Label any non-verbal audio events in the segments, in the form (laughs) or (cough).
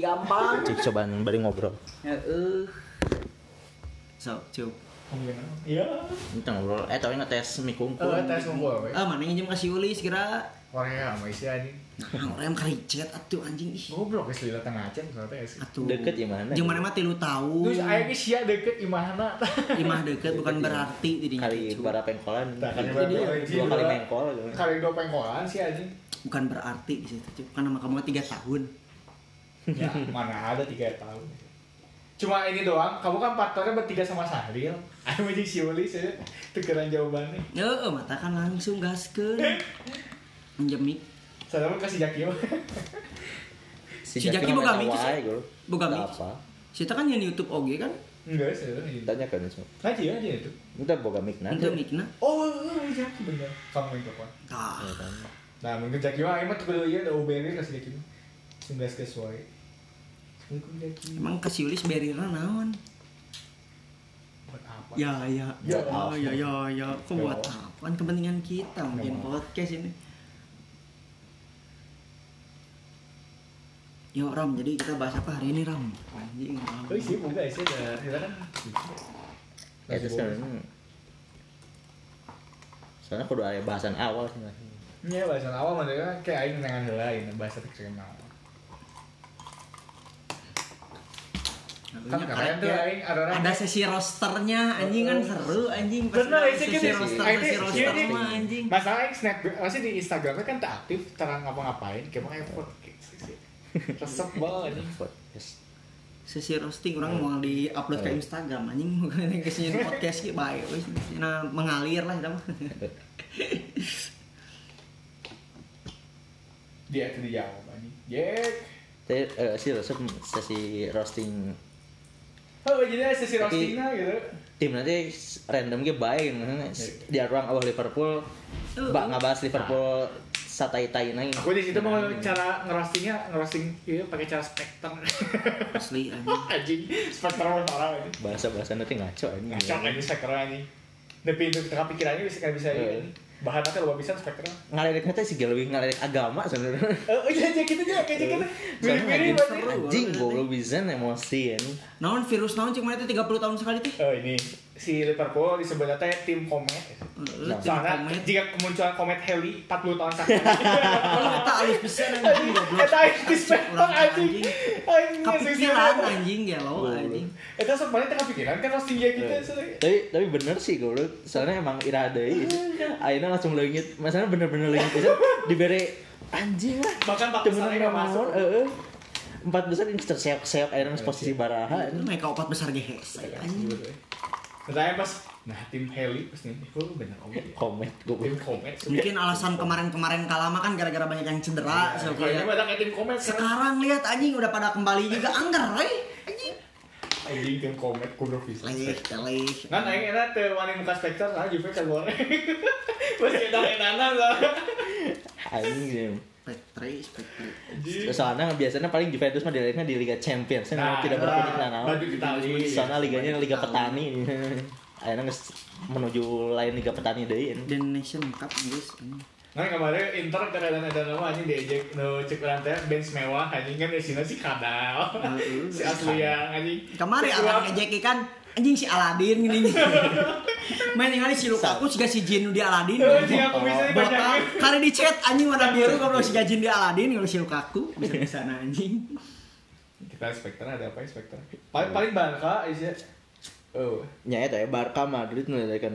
gampang Cik cobaan bari ngobrol. Heeh. So, cup. Iya. Kita ngobrol. Eh tapi ngetes mie kungkung. Oh, tes we. Ah, mana yang kasih ulis kira? Korea sama isi anjing. Nah, orang yang kericet atuh anjing ih. Goblok geus lila tengah acen soalnya ya sih. Atuh. Deket ya mana? Jeung mana mah tilu tahun. Terus aya ge sia deket imahna. Imah deket bukan berarti jadinya. Kali Cup. bara pengkolan. Kali Jadi, Dua kali mengkol. gitu. Kali dua pengkolan sih anjing. Bukan berarti di situ, Cup. Karena kamu tiga tahun. Ya, mana ada tiga tahun. Cuma ini doang, kamu kan partnernya bertiga sama Sahril. (laughs) Ayo anjing si Ulis ya. Tukeran jawabannya. Heeh, mata kan langsung gaskeun. Menjemik. Saya mau kasih Jaki mah. Si Jaki sih. gua. Boga mie. Apa? Kita kan yang YouTube oge kan. Enggak sih. Tanya kan itu. Ngaji aja itu. Kita boga mik nanti. Untuk mikna. Oh, Jaki bener. Kamu yang telepon. Tah. Ya kan. Nah, mungkin Jaki mah emang tuh ya udah UBN kasih Jaki. Assalamualaikum Jaki. Emang kasih ulis berira naon? Buat apa? Ya ya Ya, ya maaf. ya ya ya. Kok Ya, buat maaf. apa? Kan kepentingan kita mungkin maaf. podcast ini. Yo Ram, jadi kita bahas apa hari ini Ram? Anjing Ram. Oh, sih buka sih ada. Kita kan. Ya terus kan. Soalnya kudu aya bahasan awal sih. Iya, bahasan awal mereka kayak aing nengan lain bahasa terkenal. Kan keren tuh aing ada orang Ada sesi rosternya anjing kan seru anjing Bener, sih, sesi gitu. roster Aing sesi roster mah anjing. Masalah yang snap masih di Instagramnya kan tak aktif, terang ngapa-ngapain, kayak mau effort resep (laughs) banget anjing. Podcast. Sesi roasting orang mau di upload ke Instagram anjing bukan ke sini podcast ki bae wis nah mengalir lah itu (laughs) mah. Dia itu dijawab anjing. Jek. Tapi eh, sih resep sesi roasting Oh, jadi ada sesi Tapi- roastingnya gitu. tim nanti random ge baik di ruang awal Liverpool Uh. bak ngabahas Liverpool satai tai nang Aku di situ mau cara ngerostingnya, ngerosting iya pakai cara spekter. asli (laughs) anjing. anjing, spekter mah parah anjing. bahasa bahasa nanti ngaco ini Ngaco anjing spekter anjing. Tapi itu tengah pikirannya bisa kan bisa Eh. ini. Bahan nanti lo bisa spekter. ngalirik nanti sih lebih ngalirik agama sebenarnya Oh iya iya gitu aja kayak gitu. Soalnya Mirip-mirip anjing anjing. seru. anjing goblok bisa emosi ya Naon virus naon cuma itu 30 tahun sekali teh. Oh ini si Liverpool disebutnya tim komet. Heeh, Nah, Soalnya komet. jika kemunculan komet Halley 40 tahun sekali. Oh, eta alus pisan anjing goblok. Eta Urang anjing. Anjing Kepikiran anjing gelo anjing. Eta sok tengah pikiran kan roasting dia gitu. soalnya. tapi tapi bener sih goblok soalnya emang irada ini Aina langsung leungit masalahnya bener-bener leungit bisa diberi anjing lah Bahkan Pak nggak masuk. heeh empat besar ini terseok-seok Aina masih posisi baraha Itu mereka opat besar ge hese anjing. Katanya pas nah tim Heli pas nih, oh bener oke. komet Tim goblok komet. Mungkin alasan kemarin-kemarin kalah mah kan gara-gara banyak yang cedera so Kayaknya kayak banyak kayak tim komet sekarang. sekarang lihat anjing udah pada kembali juga anggar we anjing. Anjing tim komet kudu bisa. Leh, leh. Kan aing enak teh wani muka spekter nah Juve kan luar. (laughs) Pas kita enanan lah. anjing ya. Spectre, Spectre. Anjing. soalnya biasanya paling Juventus mah dilihatnya di Liga Champions Nah, tidak nah, berkutik nah Itali. soalnya liganya Liga. Petani (laughs) Akhirnya nges menuju lain Liga Petani deh The Nation Cup guys anjing. Nah kemarin Inter kadang ada nama anjing diejek no cek lantai bench mewah anjing kan di sini (laughs) si kadal. Heeh. si asli yang anjing. Kemarin akan ulang. ngejeki kan anjing si Aladin gini. (laughs) Main yang si Lukaku si si Jin di Aladin. (laughs) Bapak kali di chat anjing warna biru kalau si Jin di Aladin kalau si Lukaku bisa di sana (laughs) anjing. Kita spekter ada apa ya spekter? Paling paling Barca isinya. Oh, nyata ya Barca Madrid mulai kan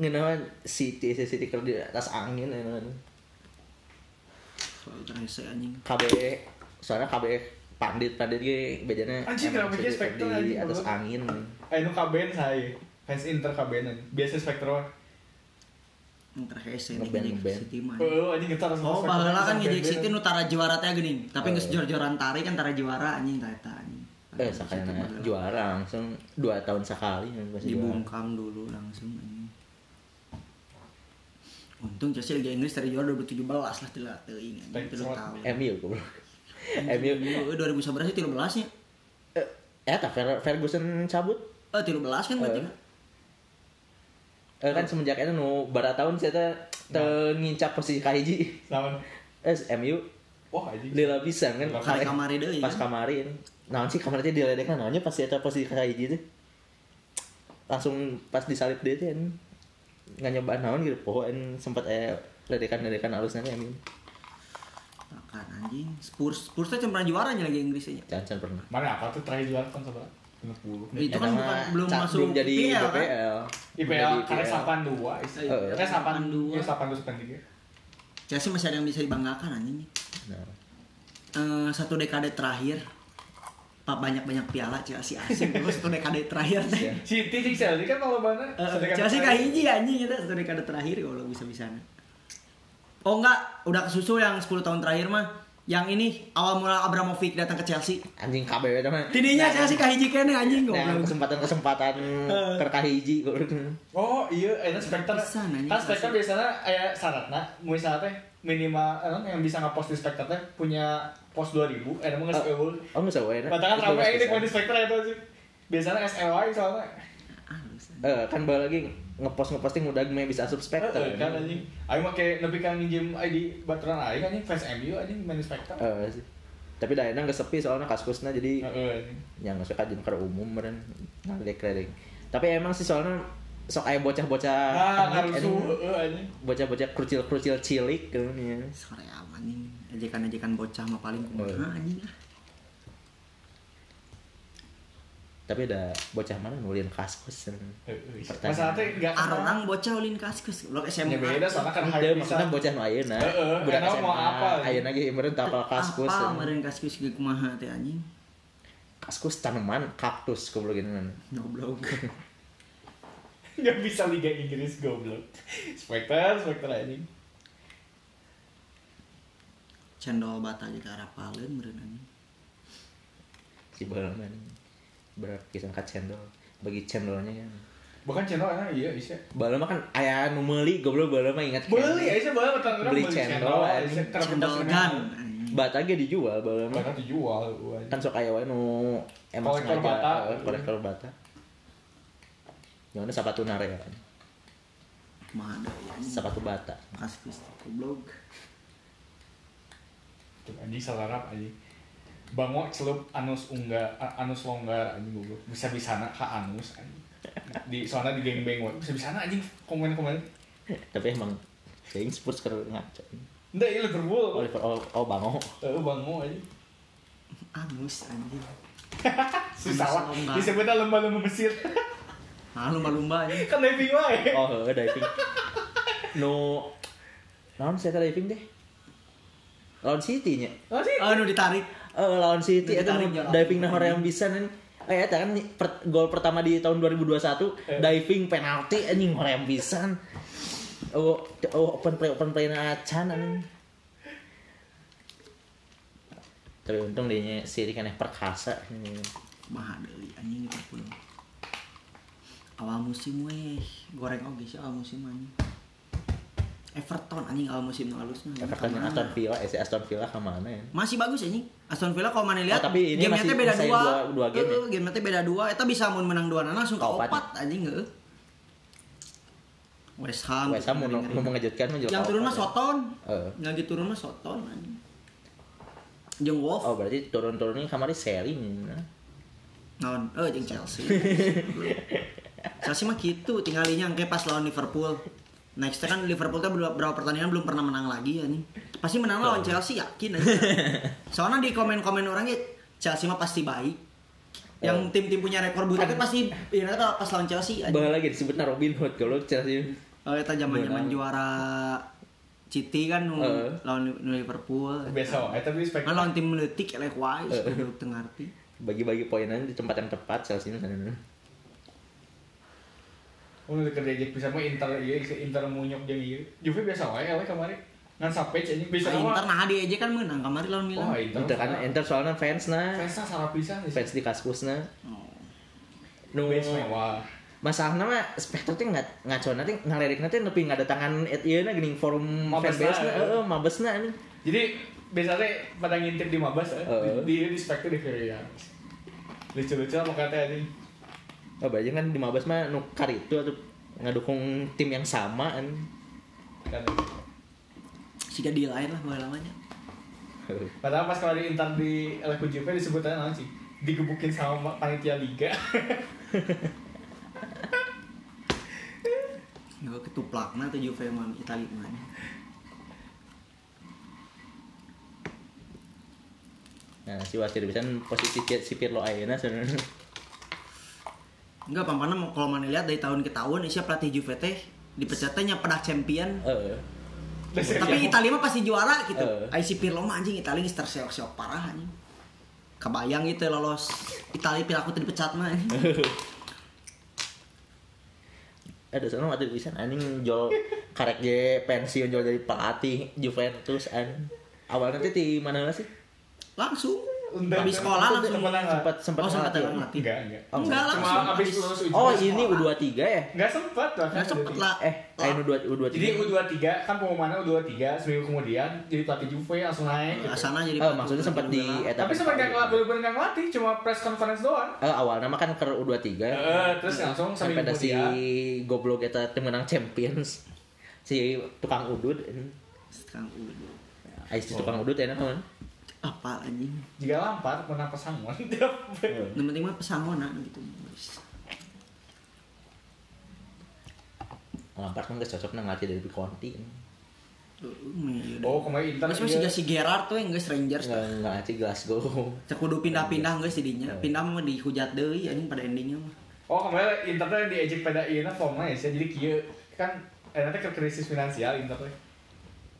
ngenawan City City kerja di atas angin ya kan anjing. KB soalnya KB pandit pandit ge bedanya Anjing, kenapa dia City spekter di anjing, atas angin ayo kaben saya. Fans Inter kabenan. Biasa terese nih Ngeband, ngejek ngeband. City mah. Oh, anjing kita harus Oh, baheula kan ngejek City nu tara juara teh geuning, tapi Oh. geus jor-joran tari kan tara juara anjing tah eta anjing. eh sakanya juara langsung dua tahun sekali kan dibungkam dulu langsung anjing. Untung Chelsea Liga Inggris dari juara 2017 lah tidak teuing anjing Baik, tilu selamat. tahun. MU goblok MU Eh 2011 sih 13 nya. eh eh tak Fer- Ferguson cabut. Eh 13 kan berarti Eh. kan. eh kan semenjak itu nu bara tahun saya teh teu ngincap posisi kahiji Lawan. Eh MU wah anjing lila bisa kan? Kali kamari deui, pas kan? kamarin nah sih kamarnya diledekan namanya pas eta pas di kayak gitu langsung pas disalip dia tuh kan nggak nyoba naon gitu. Pokoknya sempat eh ledekan ledekan halusnya amin Makan anjing. Spurs Spurs teh cuma pernah juaranya lagi Inggrisnya. jangan pernah mana apa tuh terakhir juara seberapa 50 Itu kan bukan belum masuk belum jadi IPL, kan? IPL Jadi karena IPL. sapan dua karena sapan 82. dua ya sapan dua sapan tiga Chelsea masih ada yang bisa dibanggakan anjing. nah Eh, satu dekade terakhir Pak banyak-banyak piala Chelsea asing terus (laughs) satu dekade terakhir teh. City sih Chelsea kan kalau mana Eh, Chelsea kayak hiji anjing itu satu dekade terakhir kalau bisa bisa. Oh enggak, udah kesusul yang 10 tahun terakhir mah. Yang ini awal mula Abramovich datang ke Chelsea. anjing KBW teman Tidinya Chelsea kayak hiji kene anjing Nah, goblok. kesempatan-kesempatan kerkahiji Oh iya, itu Spectre Pisan, anjing. kan Spectre biasanya kayak syaratnya misalnya teh minimal eh, yang bisa ngepost di Spectre teh punya post 2000 eh emang nggak Oh. eueuh oh nggak sawa Batangan rame ini di Spectre itu sih biasanya SLY soalnya. Eh kan balik lagi ngepost ngeposting udah gue bisa subspector Heeh, kan anjing aing mah kayak nepi kan nginjem ID baturan aing anjing fans MU anjing main Spectre Eh, sih. tapi dah enak sepi soalnya kaskusnya jadi Heeh anjing yang nggak suka jadi umum meren ngalek ngalek tapi emang sih soalnya sok kayak bocah-bocah Nah, anjing. heeh anjing bocah-bocah krucil-krucil cilik kan ya. Sore aman anjing. Ejekan-ejekan bocah mah paling Oh, iya. kumaha anjing lah. Tapi ada bocah mana nulian kaskus kan. Heeh. Pertanyaan. Masalah teh enggak Arorang bocah ulin kaskus. Blok SMA. Ya beda soalnya kan hype maksudnya bocah nu ayeuna. Heeh, Budak enak mau SMA. apa. Ayeuna ge meureun tapal kaskus. Apa kan. meureun kaskus ge kumaha teh anjing? Kaskus tanaman kaktus goblok gitu kan. Goblok. (laughs) Enggak bisa Liga Inggris goblok. Spectre, Spectre anjing. Cendol bata gitu arapaleun meureun anjing. Si baheula mah berat kisah cendol. Bagi cendolnya kan. Bukan channel enak iya bisa. Baheula mah kan aya nu meuli goblok baheula mah ingat Beli ya, bisa beli betul Beli cendol. Cendol gan. anjing. Bata ge dijual baheula mah. Mereka dijual. Kan sok aya wae nu emang Kolektor sengaja, bata. kolektor bata. Yang sepatu nare ya kan. Deui anjing. Sepatu bata. Kaskus goblok. Tuh, anjing salarap anjing. Bango celup anus unggar, a- anus longgar anjing goblok. Bisa bisana ka anus anjing. Di soalnya di geng beng. Bisa bisana anjing komen-komen. Tapi emang Sing Spurs keur ngaco. Iya Liverpool. Oliver oh, oh bango. Eh, bango anjing. Anus anjing. (laughs) Susah lah. Disebutnya lomba-lomba Mesir. (laughs) Ah lumba-lumba anjing. kan diving wae. Oh, heuh, diving. No Lawan saya diving deh. Lawan City nya. Oh sih. Oh nu ditarik. Eh lawan City Itu itu tarik jalan. diving nah orang yang bisa nih. Eh eta kan per- gol pertama di tahun 2021 Eh. diving penalti anjing orang yang bisa. Oh, oh open play open play na acan anjing. Tapi untung dia City kan perkasa. Kumaha deui anjing Liverpool. Awal musim weh, goreng oge sih awal musim anjing. Everton anjing awal musim nu halusna. Everton yang Aston Villa, eh si Aston Villa ke mana ya? Masih bagus anjing. Aston Villa kalau mana lihat Oh, tapi ini game masih beda dua. dua- game ya? Heeh, game teh beda dua. Eta bisa mun menang dua langsung ke Kaopat. opat anjing heeh. West Ham. West Ham mau mau mengejutkan Yang turun mah Soton. Heeh. Lagi turun mah Soton anjing. Jeung Wolf. Oh berarti turun-turunnya kemarin seri nih. Naon? Eh jeung Chelsea. Chelsea mah gitu, tinggalinya kayak pas lawan Liverpool. Next kan Liverpool tuh berapa, pertandingan belum pernah menang lagi ya nih. Pasti menang lawan Chelsea yakin aja. (laughs) Soalnya di komen-komen orangnya Chelsea mah pasti baik. Yang Oh. tim-tim punya rekor buruk itu pasti ya kalau pas lawan Chelsea aja. Bah lagi disebutnya Robin Hood kalau Chelsea. Oh, itu zaman-zaman juara City kan nu Heeh. lawan Liverpool. Biasa wae, tapi Kan Spectre. lawan tim meletik elek wae, goblok teu ngarti. Bagi-bagi poinnya di tempat yang tepat Chelsea sana. Oh, udah kerja aja bisa mah Inter iya, Inter munyok jeung ieu. Juve biasa wae elek kemarin. Ngan sampai anjing bisa Nah, Inter nah dia aja kan menang kemarin lawan Milan. Oh, Inter. Itu kan enter soalnya fans nah, Fansnya salah pisan sih. fans di kaskus nah. Oh. Nu mewah. masalahnya mah Spectre teh nggak ngaco nanti ngalerik nanti tapi nggak ada tangan et ieu na geuning forum fanbase na ya. heeh mabesna nih. Jadi biasanya pada ngintip di Mabas eh. Heeh. di di Spectre di Korea. Lucu-lucu apa kata ini? Oh banyak kan di mabes mah nu karitu atau ngadukung tim yang sama kan. Kan Siga di lain lah bae lamanya. (laughs) Padahal pas kalau di Inter di disebutnya naon sih? Digebukin sama panitia liga. (laughs) Ya ketuplakna tuh Juve mah Itali mah. Nah, si wasit bisa posisi si Pirlo ayeuna sebenarnya. Enggak pampana kalau mana lihat dari tahun ke tahun Isya pelatih Juve teh dipecatnya pedah champion. Eh, Tapi Italia mah pasti juara gitu. Ai si Pirlo mah anjing Italia geus terseok-seok parah anjing. Kebayang gitu lolos Italia pilaku teh dipecat mah. ada sana waktu bisa anjing jual (laughs) karek ge pensiun jual jadi pelatih Juventus an awalnya tuh di mana sih Langsung Undang- habis sekolah langsung Sempat sempat sempat Oh, sempat ngelatih. Enggak, enggak. Oh, Enggak enggak. langsung Cuma abis habis. lulus ujian oh sekolah. ini U23 ya Enggak sempat lah. Enggak sempet lah. eh kayak U2 U23 Jadi U23 kan pengumumannya U23 seminggu kemudian jadi pelatih Juve langsung naik. Gitu. Asana jadi oh maksudnya sempat di etapa Tapi sempat nggak ngelatih, bener-bener nggak ngelatih, cuma press conference doang. Eh, awalnya mah kan ke U23 Eh, terus langsung sampai ada si goblok eta menang champions si tukang udut sekarang udah Ais si tukang udut enak kan apa anjing. Jika lampar menang pesangon. (laughs) Yang penting mah pesangona gitu. guys. Lampard kan gak cocok nang dari Conti Heeh, oh, kemarin Inter Terus masih iya. gak si Gerard tuh yang geus Rangers. nggak nggak ngelatih Glasgow Cek kudu pindah-pindah geus didinya. Iya. Pindah mah dihujat deui anjing pada endingnya mah. Oh, kemarin Inter tuh di ejek pada iya formnya ya, jadi kieu kan eh nanti ke krisis finansial Inter teh.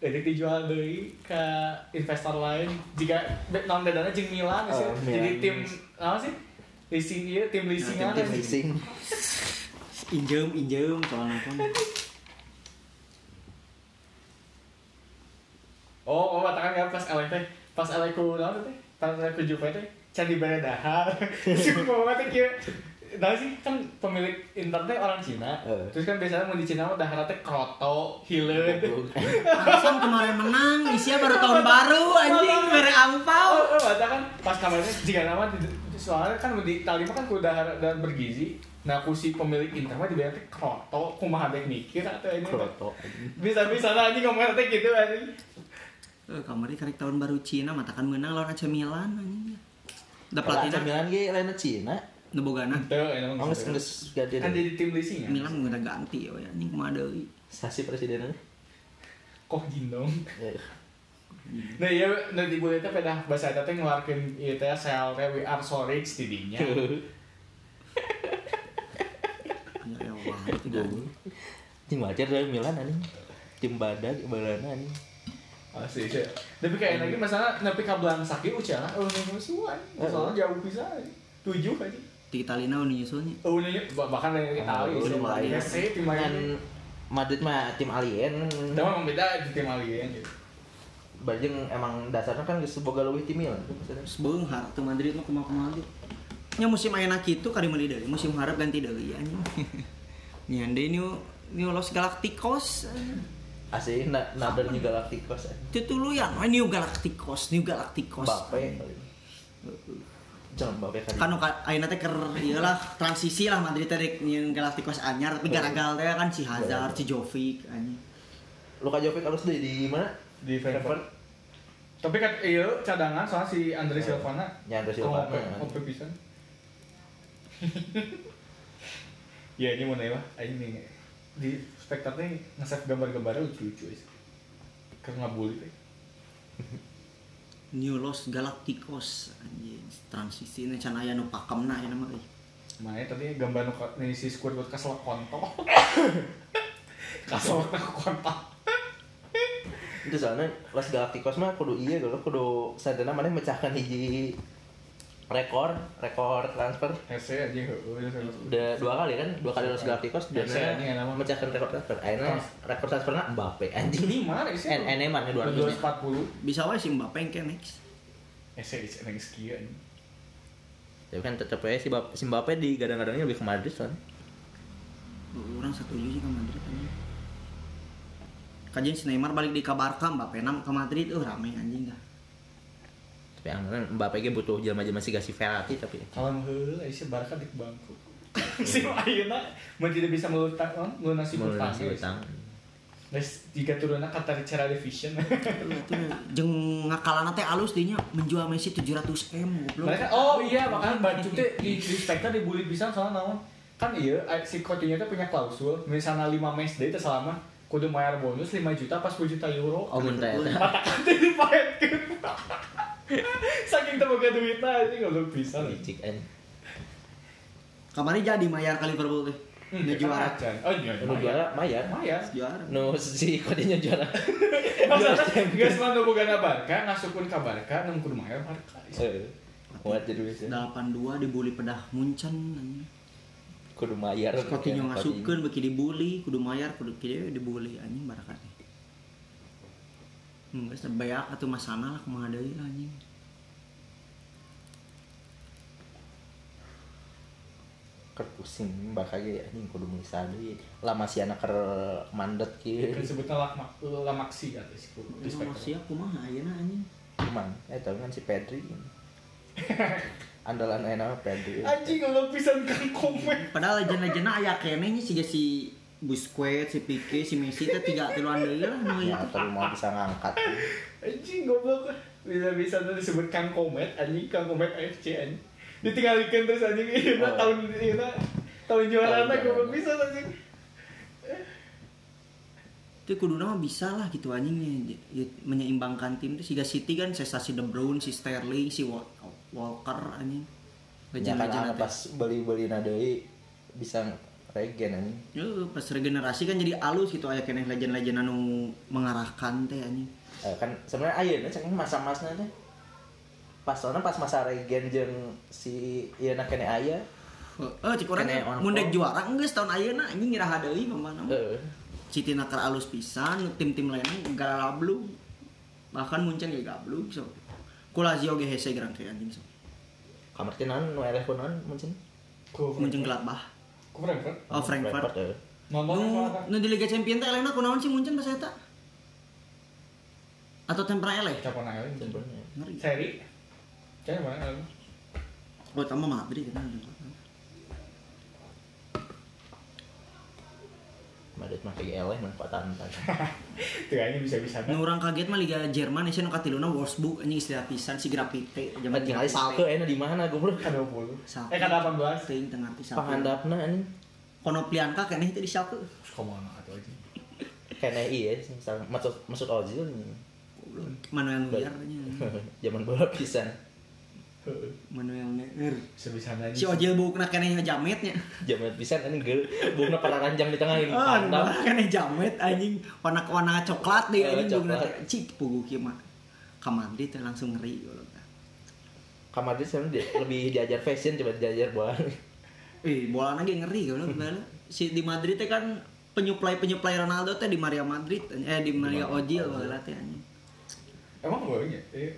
Jadi dijual deui ke investor lain. Jika non dadana jeung Milan sih. Oh, Milan. Jadi tim apa sih? Leasing ieu tim leasing Nah, tim sih? Leasing Injem, injem soalnya kan. Oh, oh katakan ya pas LA teh, pas LA ku naon teh? Pas LA ku Juve teh can dahar. Si kumaha teh kieu. Nah sih kan pemilik Inter teh orang Cina. Terus kan biasanya mau di Cina mah teh kroto, hileud. Alasan kemarin menang, Isia baru tahun baru anjing, bere angpau. Mata kan pas kamarnya jika nama di- soalnya kan di Itali mah kan kuda dan bergizi. Nah, ku si pemilik Inter mah dibayar teh kroto, kumaha teh mikir atau ini. Kroto Bisa-bisa lah anjing ngomong teh gitu anjing. Eh, kemarin karek tahun baru Cina matakan menang lawan AC Milan anjing. Da Kalau AC Milan ge lainnya Cina nebogana. Geus geus ganti kan deh. jadi tim leasing ya. Milan udah ganti ya anjing kumaha deui. Sasi presidennya Kok gindong. Eh, Nah iya, nanti boleh teh pada bahasa eta teh ngeluarkeun ieu teh sel teh we are sorry di dinya. (laughs) Ya itu. Tim wajar dari Milan anjing tim badak balana anjing Asli sih. Tapi kayak lagi masalah nepi ka Blangsaki ucana oh musuhan. Soalnya jauh bisa. Tujuh aja. Di Italina udah nyusulnya. Oh, ini bahkan dari Italia Oh, sih. udah mulai. Messi tim lain. Madrid mah tim alien Tapi emang beda di tim alien gitu. Bajeng emang dasarnya kan geus boga leuwih tim Milan beunghar tuh Madrid mah kumaha-kumaha gitu. Nya musim ayeuna kitu kali meuli deui, musim harap ganti deui anjing. (laughs) Nyande new New Los Galacticos. Asli na nader juga Galacticos anjing. Itu dulu ya, oh, New Galacticos, New Galacticos. Mbappe kan Kan ka ayeuna teh keur ieu lah transisi lah Madrid teh New Galacticos anyar tapi garagal teh kan si Hazard, si Jovic anjing. Luka Jovic harus di di mana Di Frankfurt. Tapi kan iya cadangan soalnya si Andre Silvana. Ya, Andre Silvana. Oh, ope pisan. (laughs) Ya ini mau nanya ini di spektator nih nge-save gambar-gambarnya lucu-lucu aja. Karena ngabuli teh. New Los Galacticos anjing transisi ini can aya nu pakemna aya mah euy. Makanya tadi gambar nu nih si Squidward kasel konto. (coughs) kasel konto. (coughs) itu soalnya Los Galacticos mah kudu iya kalau kudu sadana mana mecahkan hiji rekor rekor transfer Hese aja udah dua kali kan dua kali Los Galacticos dan ini nama. mecahkan rekor transfer akhirnya rekor transfernya Mbappe anjing Lima nih sih. Mana dua ratus 240. Bisa wae si Mbappe yang ke next. Hese hese nang sekian. tapi kan tetap aja si Mbappe, si Mbappe di gadang-gadangnya lebih ke Madrid soalnya Orang setuju sih ke Madrid anjing. Kajian si Neymar balik di ke Barca, Mbappe nam ke Madrid, uh rame anjing dah. tapi yang kan Mbappe ge butuh jelema-jelema si Gassi Ferrati tapi Kalau heula isi Barca di bangku. (laughs) si ayeuna mun tidak bisa melutang melunasi melunasi hutang. utang Terus jika turunnya kata cara division. Itu jeung ngakalana teh alus dinya menjual Messi 700 M goblok. Mereka oh iya makanya baju teh di di spekta dibully pisan soalnya naon. Kan iya si Coutinho teh punya klausul misalnya 5 match day teh selama kudu bayar bonus 5 juta pas 10 juta euro. Oh minta eta. Mata kante dipaetkeun. Saking teu boga duitna anjing goblok pisan. Licik an. Kamari jadi mayar ke Liverpool teh. Hmm, Udah juara. kan acan. Oh iya. Nu juara Mayar. Maya. Juara. Nu si Coutinho juara. Geus mah nu boga Barca ngasupun ka Barca nu kudu mayar Barca. Heeh. Kuat jadi bisa. 82 dibully pedah muncan. Kudu Mayar. Coutinho ngasupkeun beki dibully, kudu mayar, kudu kieu dibully anjing barakat. Hmm, geus beak atuh masana lah kumaha deui anjing. Pusing bakal ge anjing kudu misah deui. Lama si anak keur mandet kieu. Disebutna lak lamaksi si di Spektor spekta. sia kumaha ayeuna anjing. Cuman, eh tau kan si Pedri. (laughs) Andalan enak Pedri. Anjing goblok pisan kang komen. Padahal legend-legendna aya keneh nya siga si Busquets, si Pique, si Messi teh tiga tiluan deui lah nu Ya, itu. tapi mau bisa ngangkat. Anjing goblok. Bisa-bisa tuh disebut kang komet anjing kang komet AFC anjing. Ditinggalikeun terus anjing ieu Oh. tahun ieu tahun juara goblok juara. bisa anjing. Itu kuduna mah bisa lah gitu anjing nya, ya, menyeimbangkan tim tuh siga City kan sensasi De Bruyne, si Sterling, si Wa- Walker anjing. Ya kan Legend-legend anu pas beli-beli deui bisa regen anjing. Ya, pas regenerasi kan jadi alus gitu aya keneh legend-legend anu mengarahkan teh anjing. Eh, kan sebenarnya ayeuna cek masa-masna teh pas soalnya pas masa regen jeung si ieu na kene aya Heeh, cik urang Kene on mun dek form. juara geus tahun ayeuna anjing ngiraha deui pamana. heeh Citi nakar alus pisan, tim-tim lainnya gara lablu. Bahkan muncul ge gablug so. Ku Lazio ge hese gerang kayak anjing so. kamar teh naon nu eleh kunaon muncul Muncul Gladbach. Ku Frankfurt. Oh Frankfurt. Nonton Nu, nu di Liga Champions teh elehna kunaon sih muncul pas eta? Atau tempra eleh? Capon aja. Sebenarnya. Ngeri. Seri. Kayaknya mana? Oh, tambah Madrid kan. Madrid mah kayak eleh manfaatan tadi. (laughs) Tuh kayaknya bisa-bisa. Nu urang kaget mah Liga Jerman nya nu katiluna Wolfsburg anjing istilah pisan si Grafite Zaman tinggal Salke enak di mana goblok? Kan 20. Salke. Eh kan 18. Teuing teu ngarti Salke. Panghandapna anjing. Konoplianka keneh teh di Salke. Komana atuh aja. (laughs) Kene iya misal maksud maksud Ozil. Manuel Neuer nya. (laughs) Zaman bola pisan. Manuel Neuer. Sebisa aja. Si Ojil bukna keneh jamet nya. Zaman pisan anjing geul bukna para ranjang di tengah ini Ah, pandap. nu keneh jamet anjing warna warna coklat deh Oh, anjing coklat. teh. Cik pugu kieu mah. Ka Madrid teh langsung ngeri. Kamar dia sebenarnya lebih diajar fashion coba diajar bola. Eh, bola lagi ngeri goblok bala. Si di Madrid teh kan penyuplai penyuplai Ronaldo teh di Maria Madrid eh di Maria Ojil bala teh anjing. Emang boleh ya? Eh,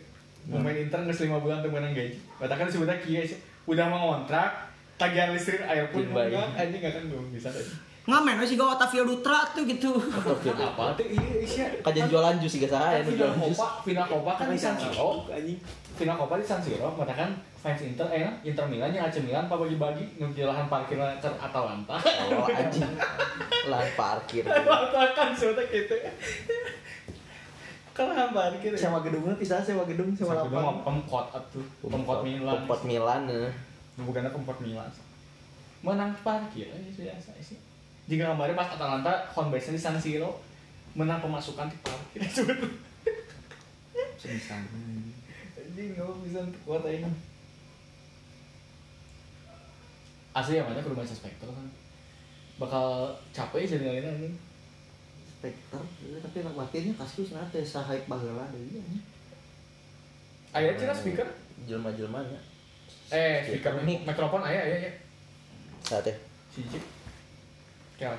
Pemain Inter nggak selima bulan tuh menang gaji. Katakan sebenarnya kia sih. Udah mau ngontrak, tagihan listrik air pun enggak, iya. anjing nggak kan belum bisa aja. Ngamen we si Go Otavio Dutra tuh gitu. Apa tuh iya iya. Kajian jualan jus juga saya, Kan nu final jualan jus. Final Copa kan di San Siro. anjing. Final Copa di San Siro, katakan fans Inter, eh Inter Milan yang AC Milan apa bagi-bagi nuju lahan parkir ke Atalanta. Oh anjing. (laughs) Lahan parkir. Atalanta kan sebetulnya gitu. Kan lahan parkir. Sewa gedungnya pisah sewa gedung sewa Sama lapangan. mau pemkot atuh, pemkot Milan. Pemkot Milan. eh. bukan pemkot Milan. Menang parkir aja biasa sih. Jika kemarin pas Atalanta home base di San Siro menang pemasukan di parkir sebetulnya. (laughs) Semisal. Anjing nggak bisa kuat aja. Asli yang mana ke rumah Spektor kan. Bakal capek jadi ngalihin anjing. Spekter, iya, tapi anak batinnya kaskus nanti sahaip baheula deui anjing. Aya cina speaker? Jelma-jelma nya. Eh, speaker mic mikrofon aya aya ya. Saat. Siji. Kayak